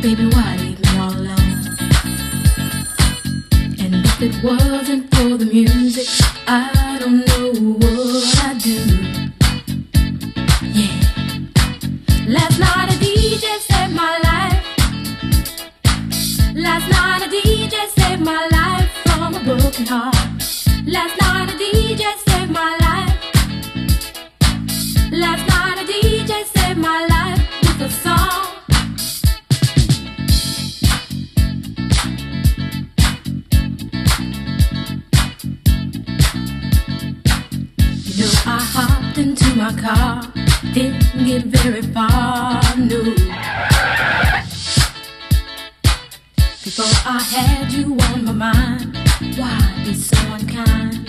Baby, why leave me all alone? And if it wasn't for the music, I don't know what I'd do. Yeah. Last night a DJ saved my life. Last night a DJ saved my life from a broken heart. Last night car, didn't get very far, no. Before I had you on my mind, why be so unkind?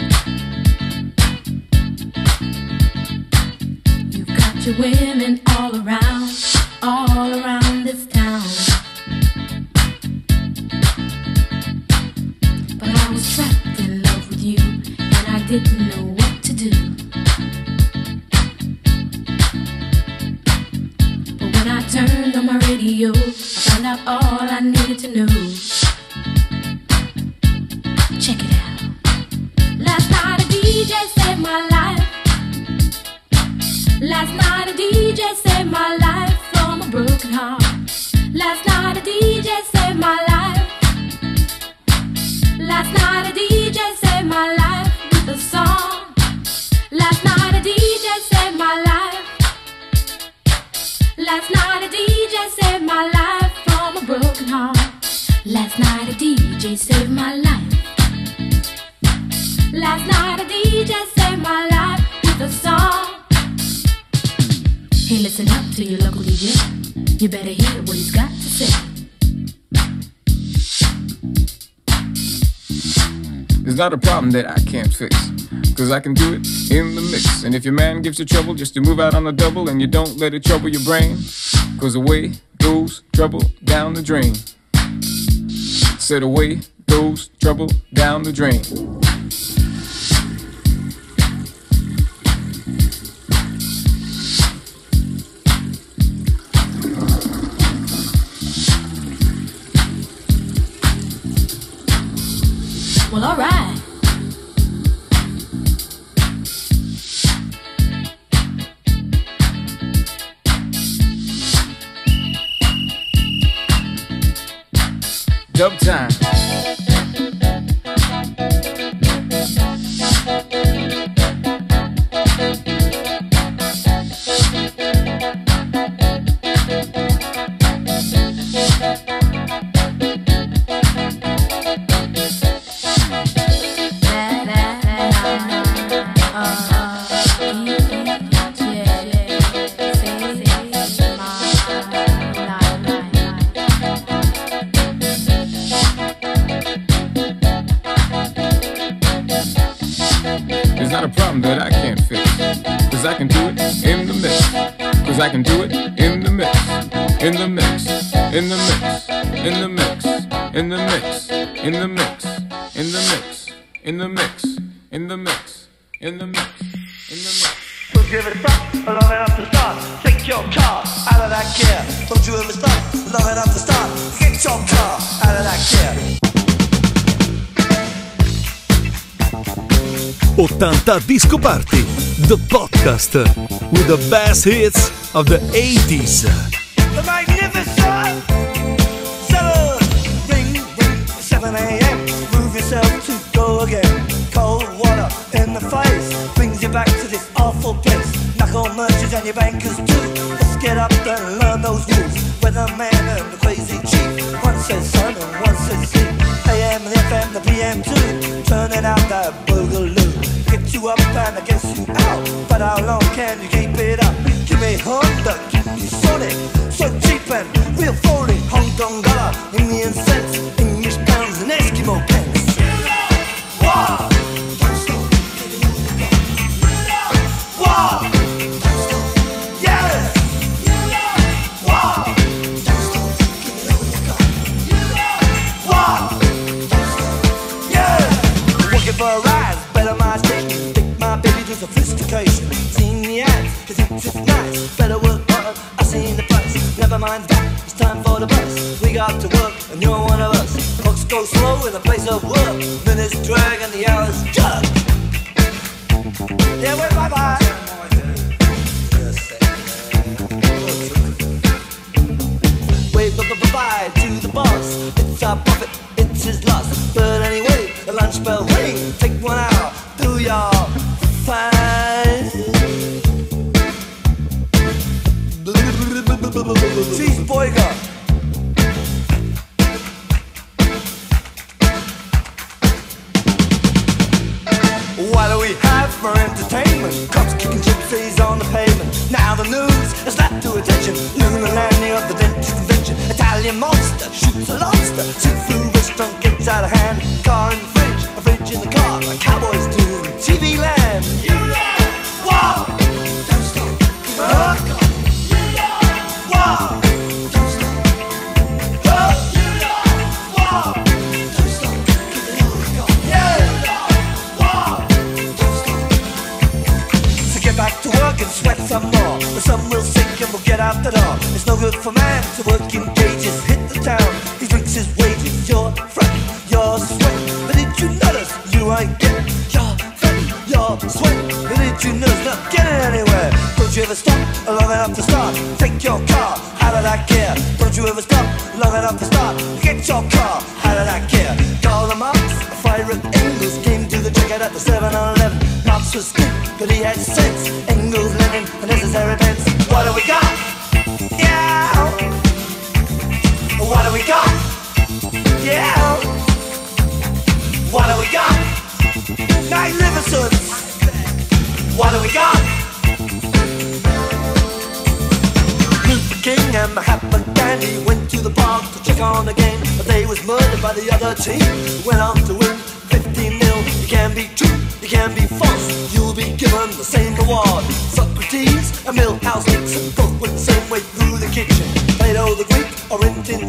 You've got your women all around, all around this town. It's You better hear what he's got to say. Not a problem that I can't fix. Cause I can do it in the mix. And if your man gives you trouble just to move out on the double and you don't let it trouble your brain, cause away goes trouble down the drain. Said away goes trouble down the drain. Well, alright. Dub time. 80 Disco Party, the podcast with the best hits of the 80s. The magnificent seven, ring, ring, 7 a.m. Move yourself to go again. Cold water in the face brings you back to this awful place. Knuckle merchants and your bankers too. Let's get up and learn those rules. Weatherman and the crazy chief. One says sun and one says sea. AM FM, the PM too. Turning out that boogaloo you up and I guess you out. But how long can you keep it up? Give me Honda, give me Sony, so cheap and real phony. Hong Kong. got to work, and you're one of us. Clocks go slow in the place of work. Minutes drag and the hours jerk. Yeah, we're bye. Wait, bye bye bye to the boss. It's our profit, it's his loss. But anyway, the lunch bell rings. Take one out. attention. landing of the dentist convention. Italian monster shoots a lobster. Since the restaurant gets out of hand. Car to to bullied by the other team. Went on to win 15 nil. You can be true, you can be false. You'll be given the same reward. Socrates and Milhous Nixon both went the same way through the kitchen. Plato the Greek or in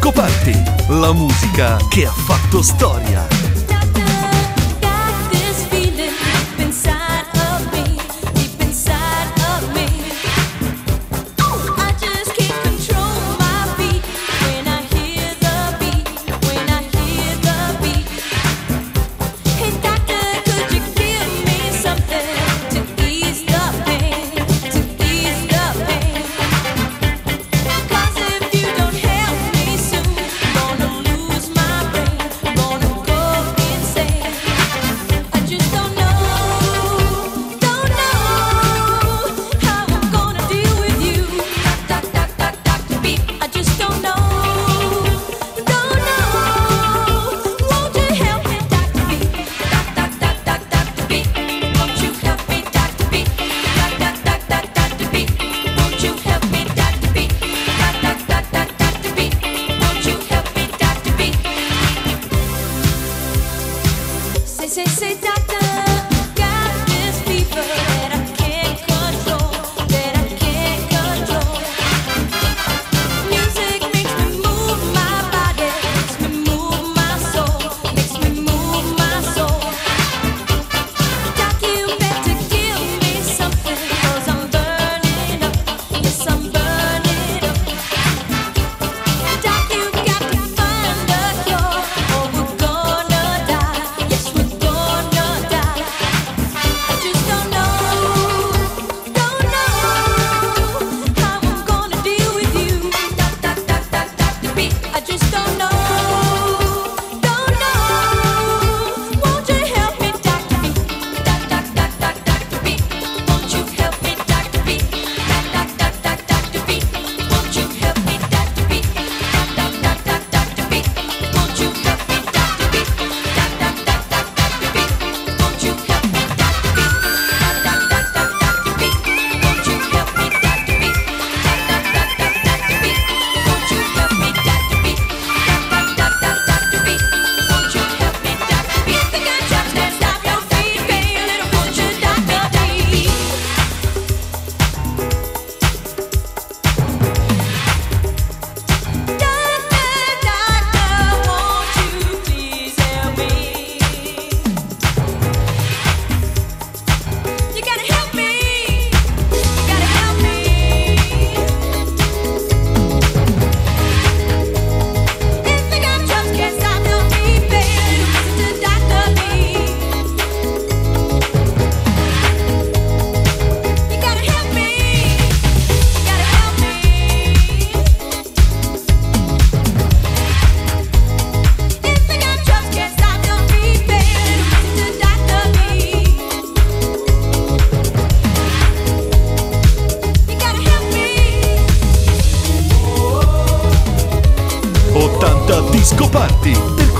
Scoparti, la musica che ha fatto storia.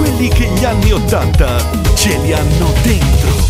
quelli che gli anni Ottanta ce li hanno dentro.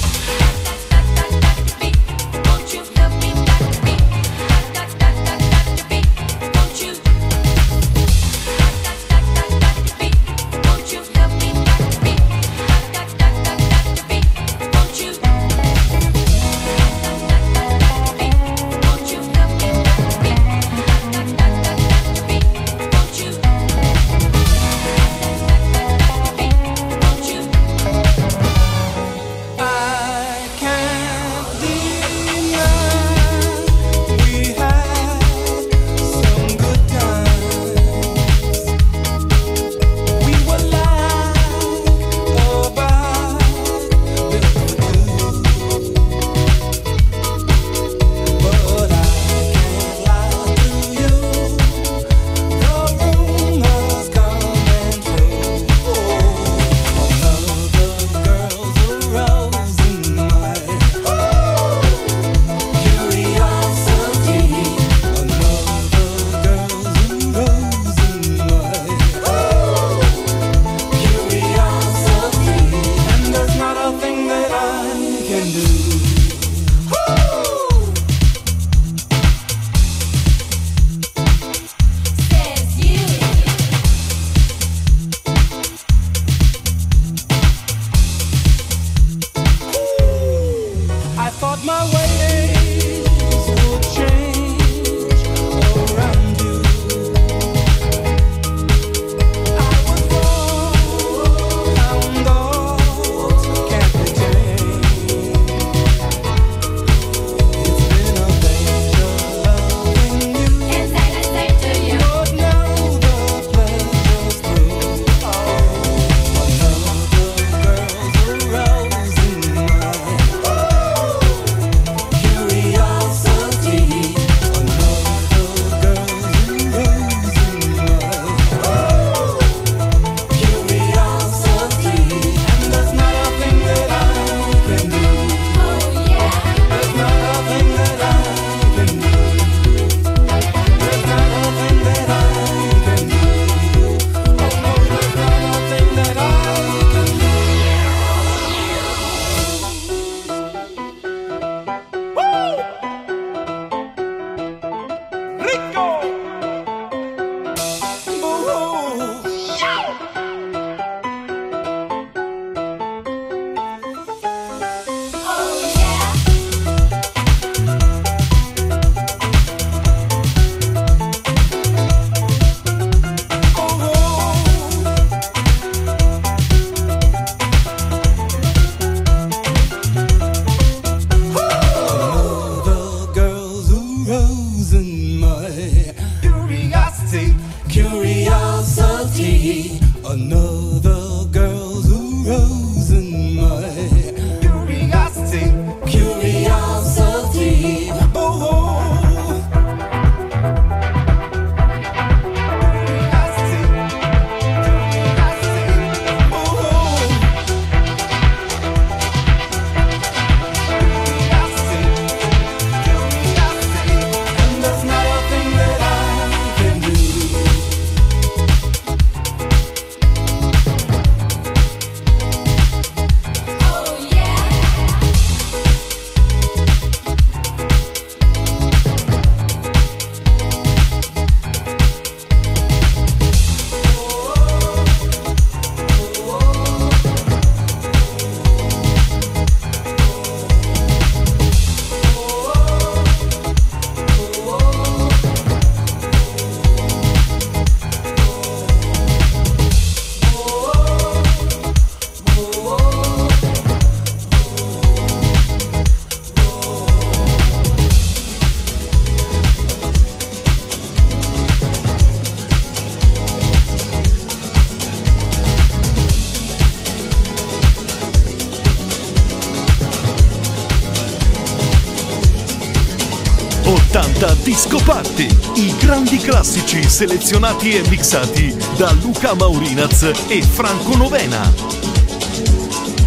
selezionati e mixati da Luca Maurinaz e Franco Novena.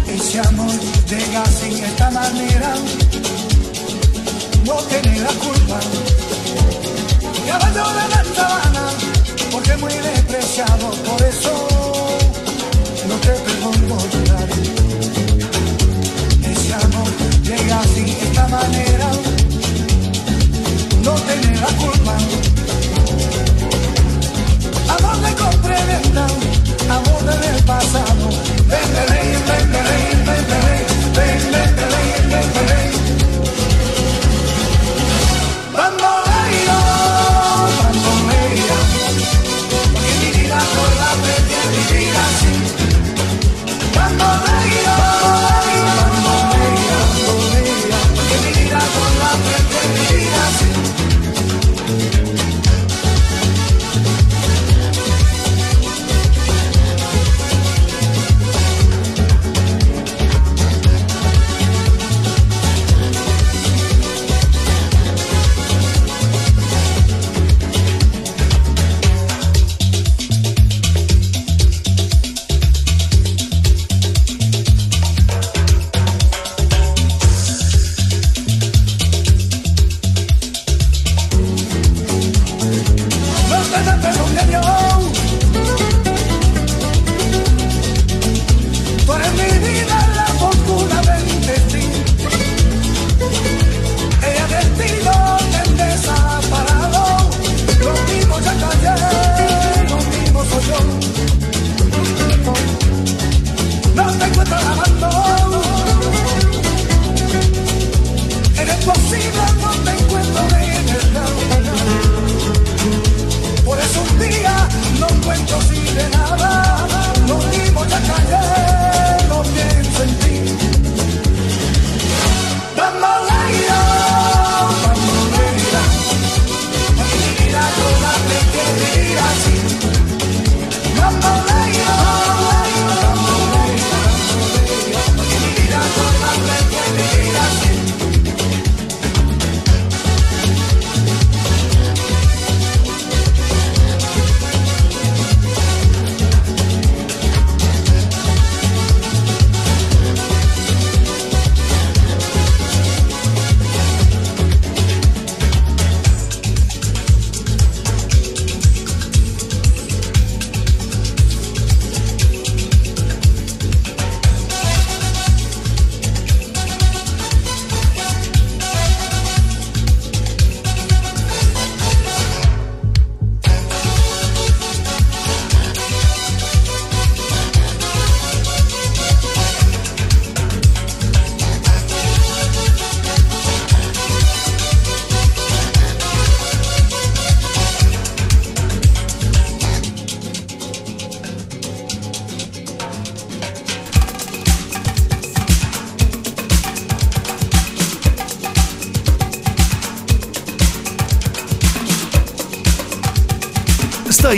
E siamo legati in questa maniera pasa?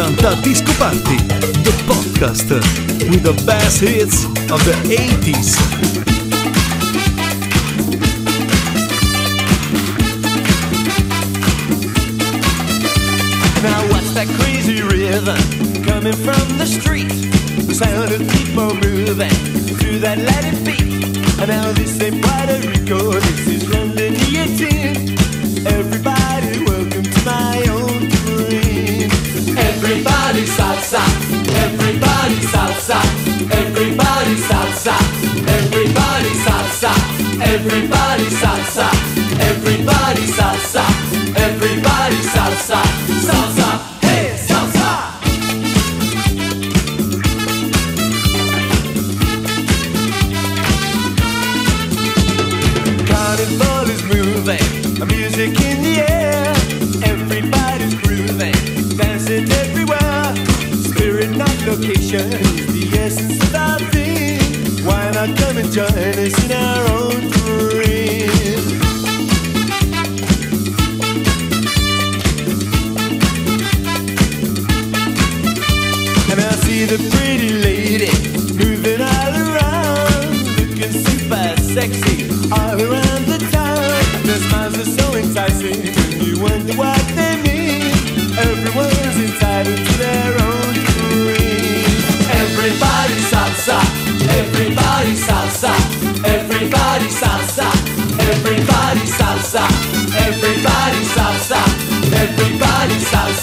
80 Disco Party, the podcast with the best hits of the 80s. Now what's that crazy rhythm coming from the street? The sound of people moving to that Latin beat. And now this ain't Puerto Rico, this is London salsa, everybody salsa, everybody salsa, everybody salsa, everybody salsa, everybody salsa, salsa,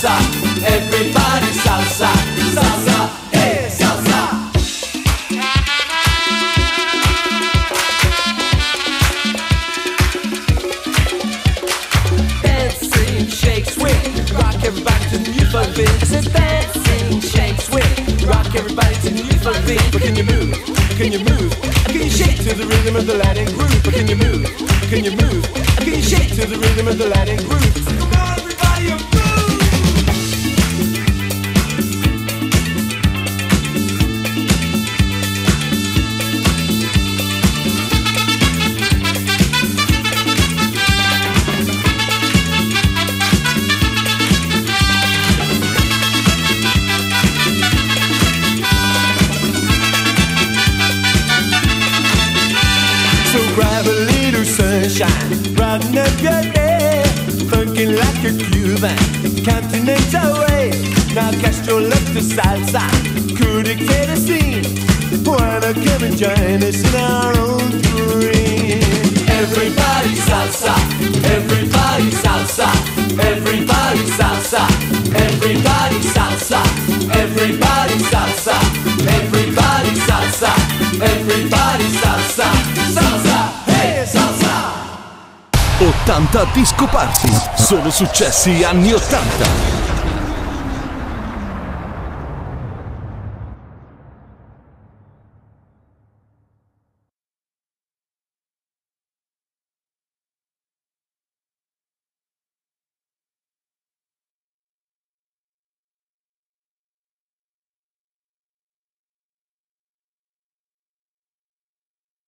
salsa, Funkin' like a Cuban, continental way. Now cast your love to salsa, could it get a scene? Why not come and join us in our own dream? Everybody salsa, everybody salsa, everybody salsa, everybody salsa, everybody salsa, everybody 80 Disco Party, solo successi anni 80.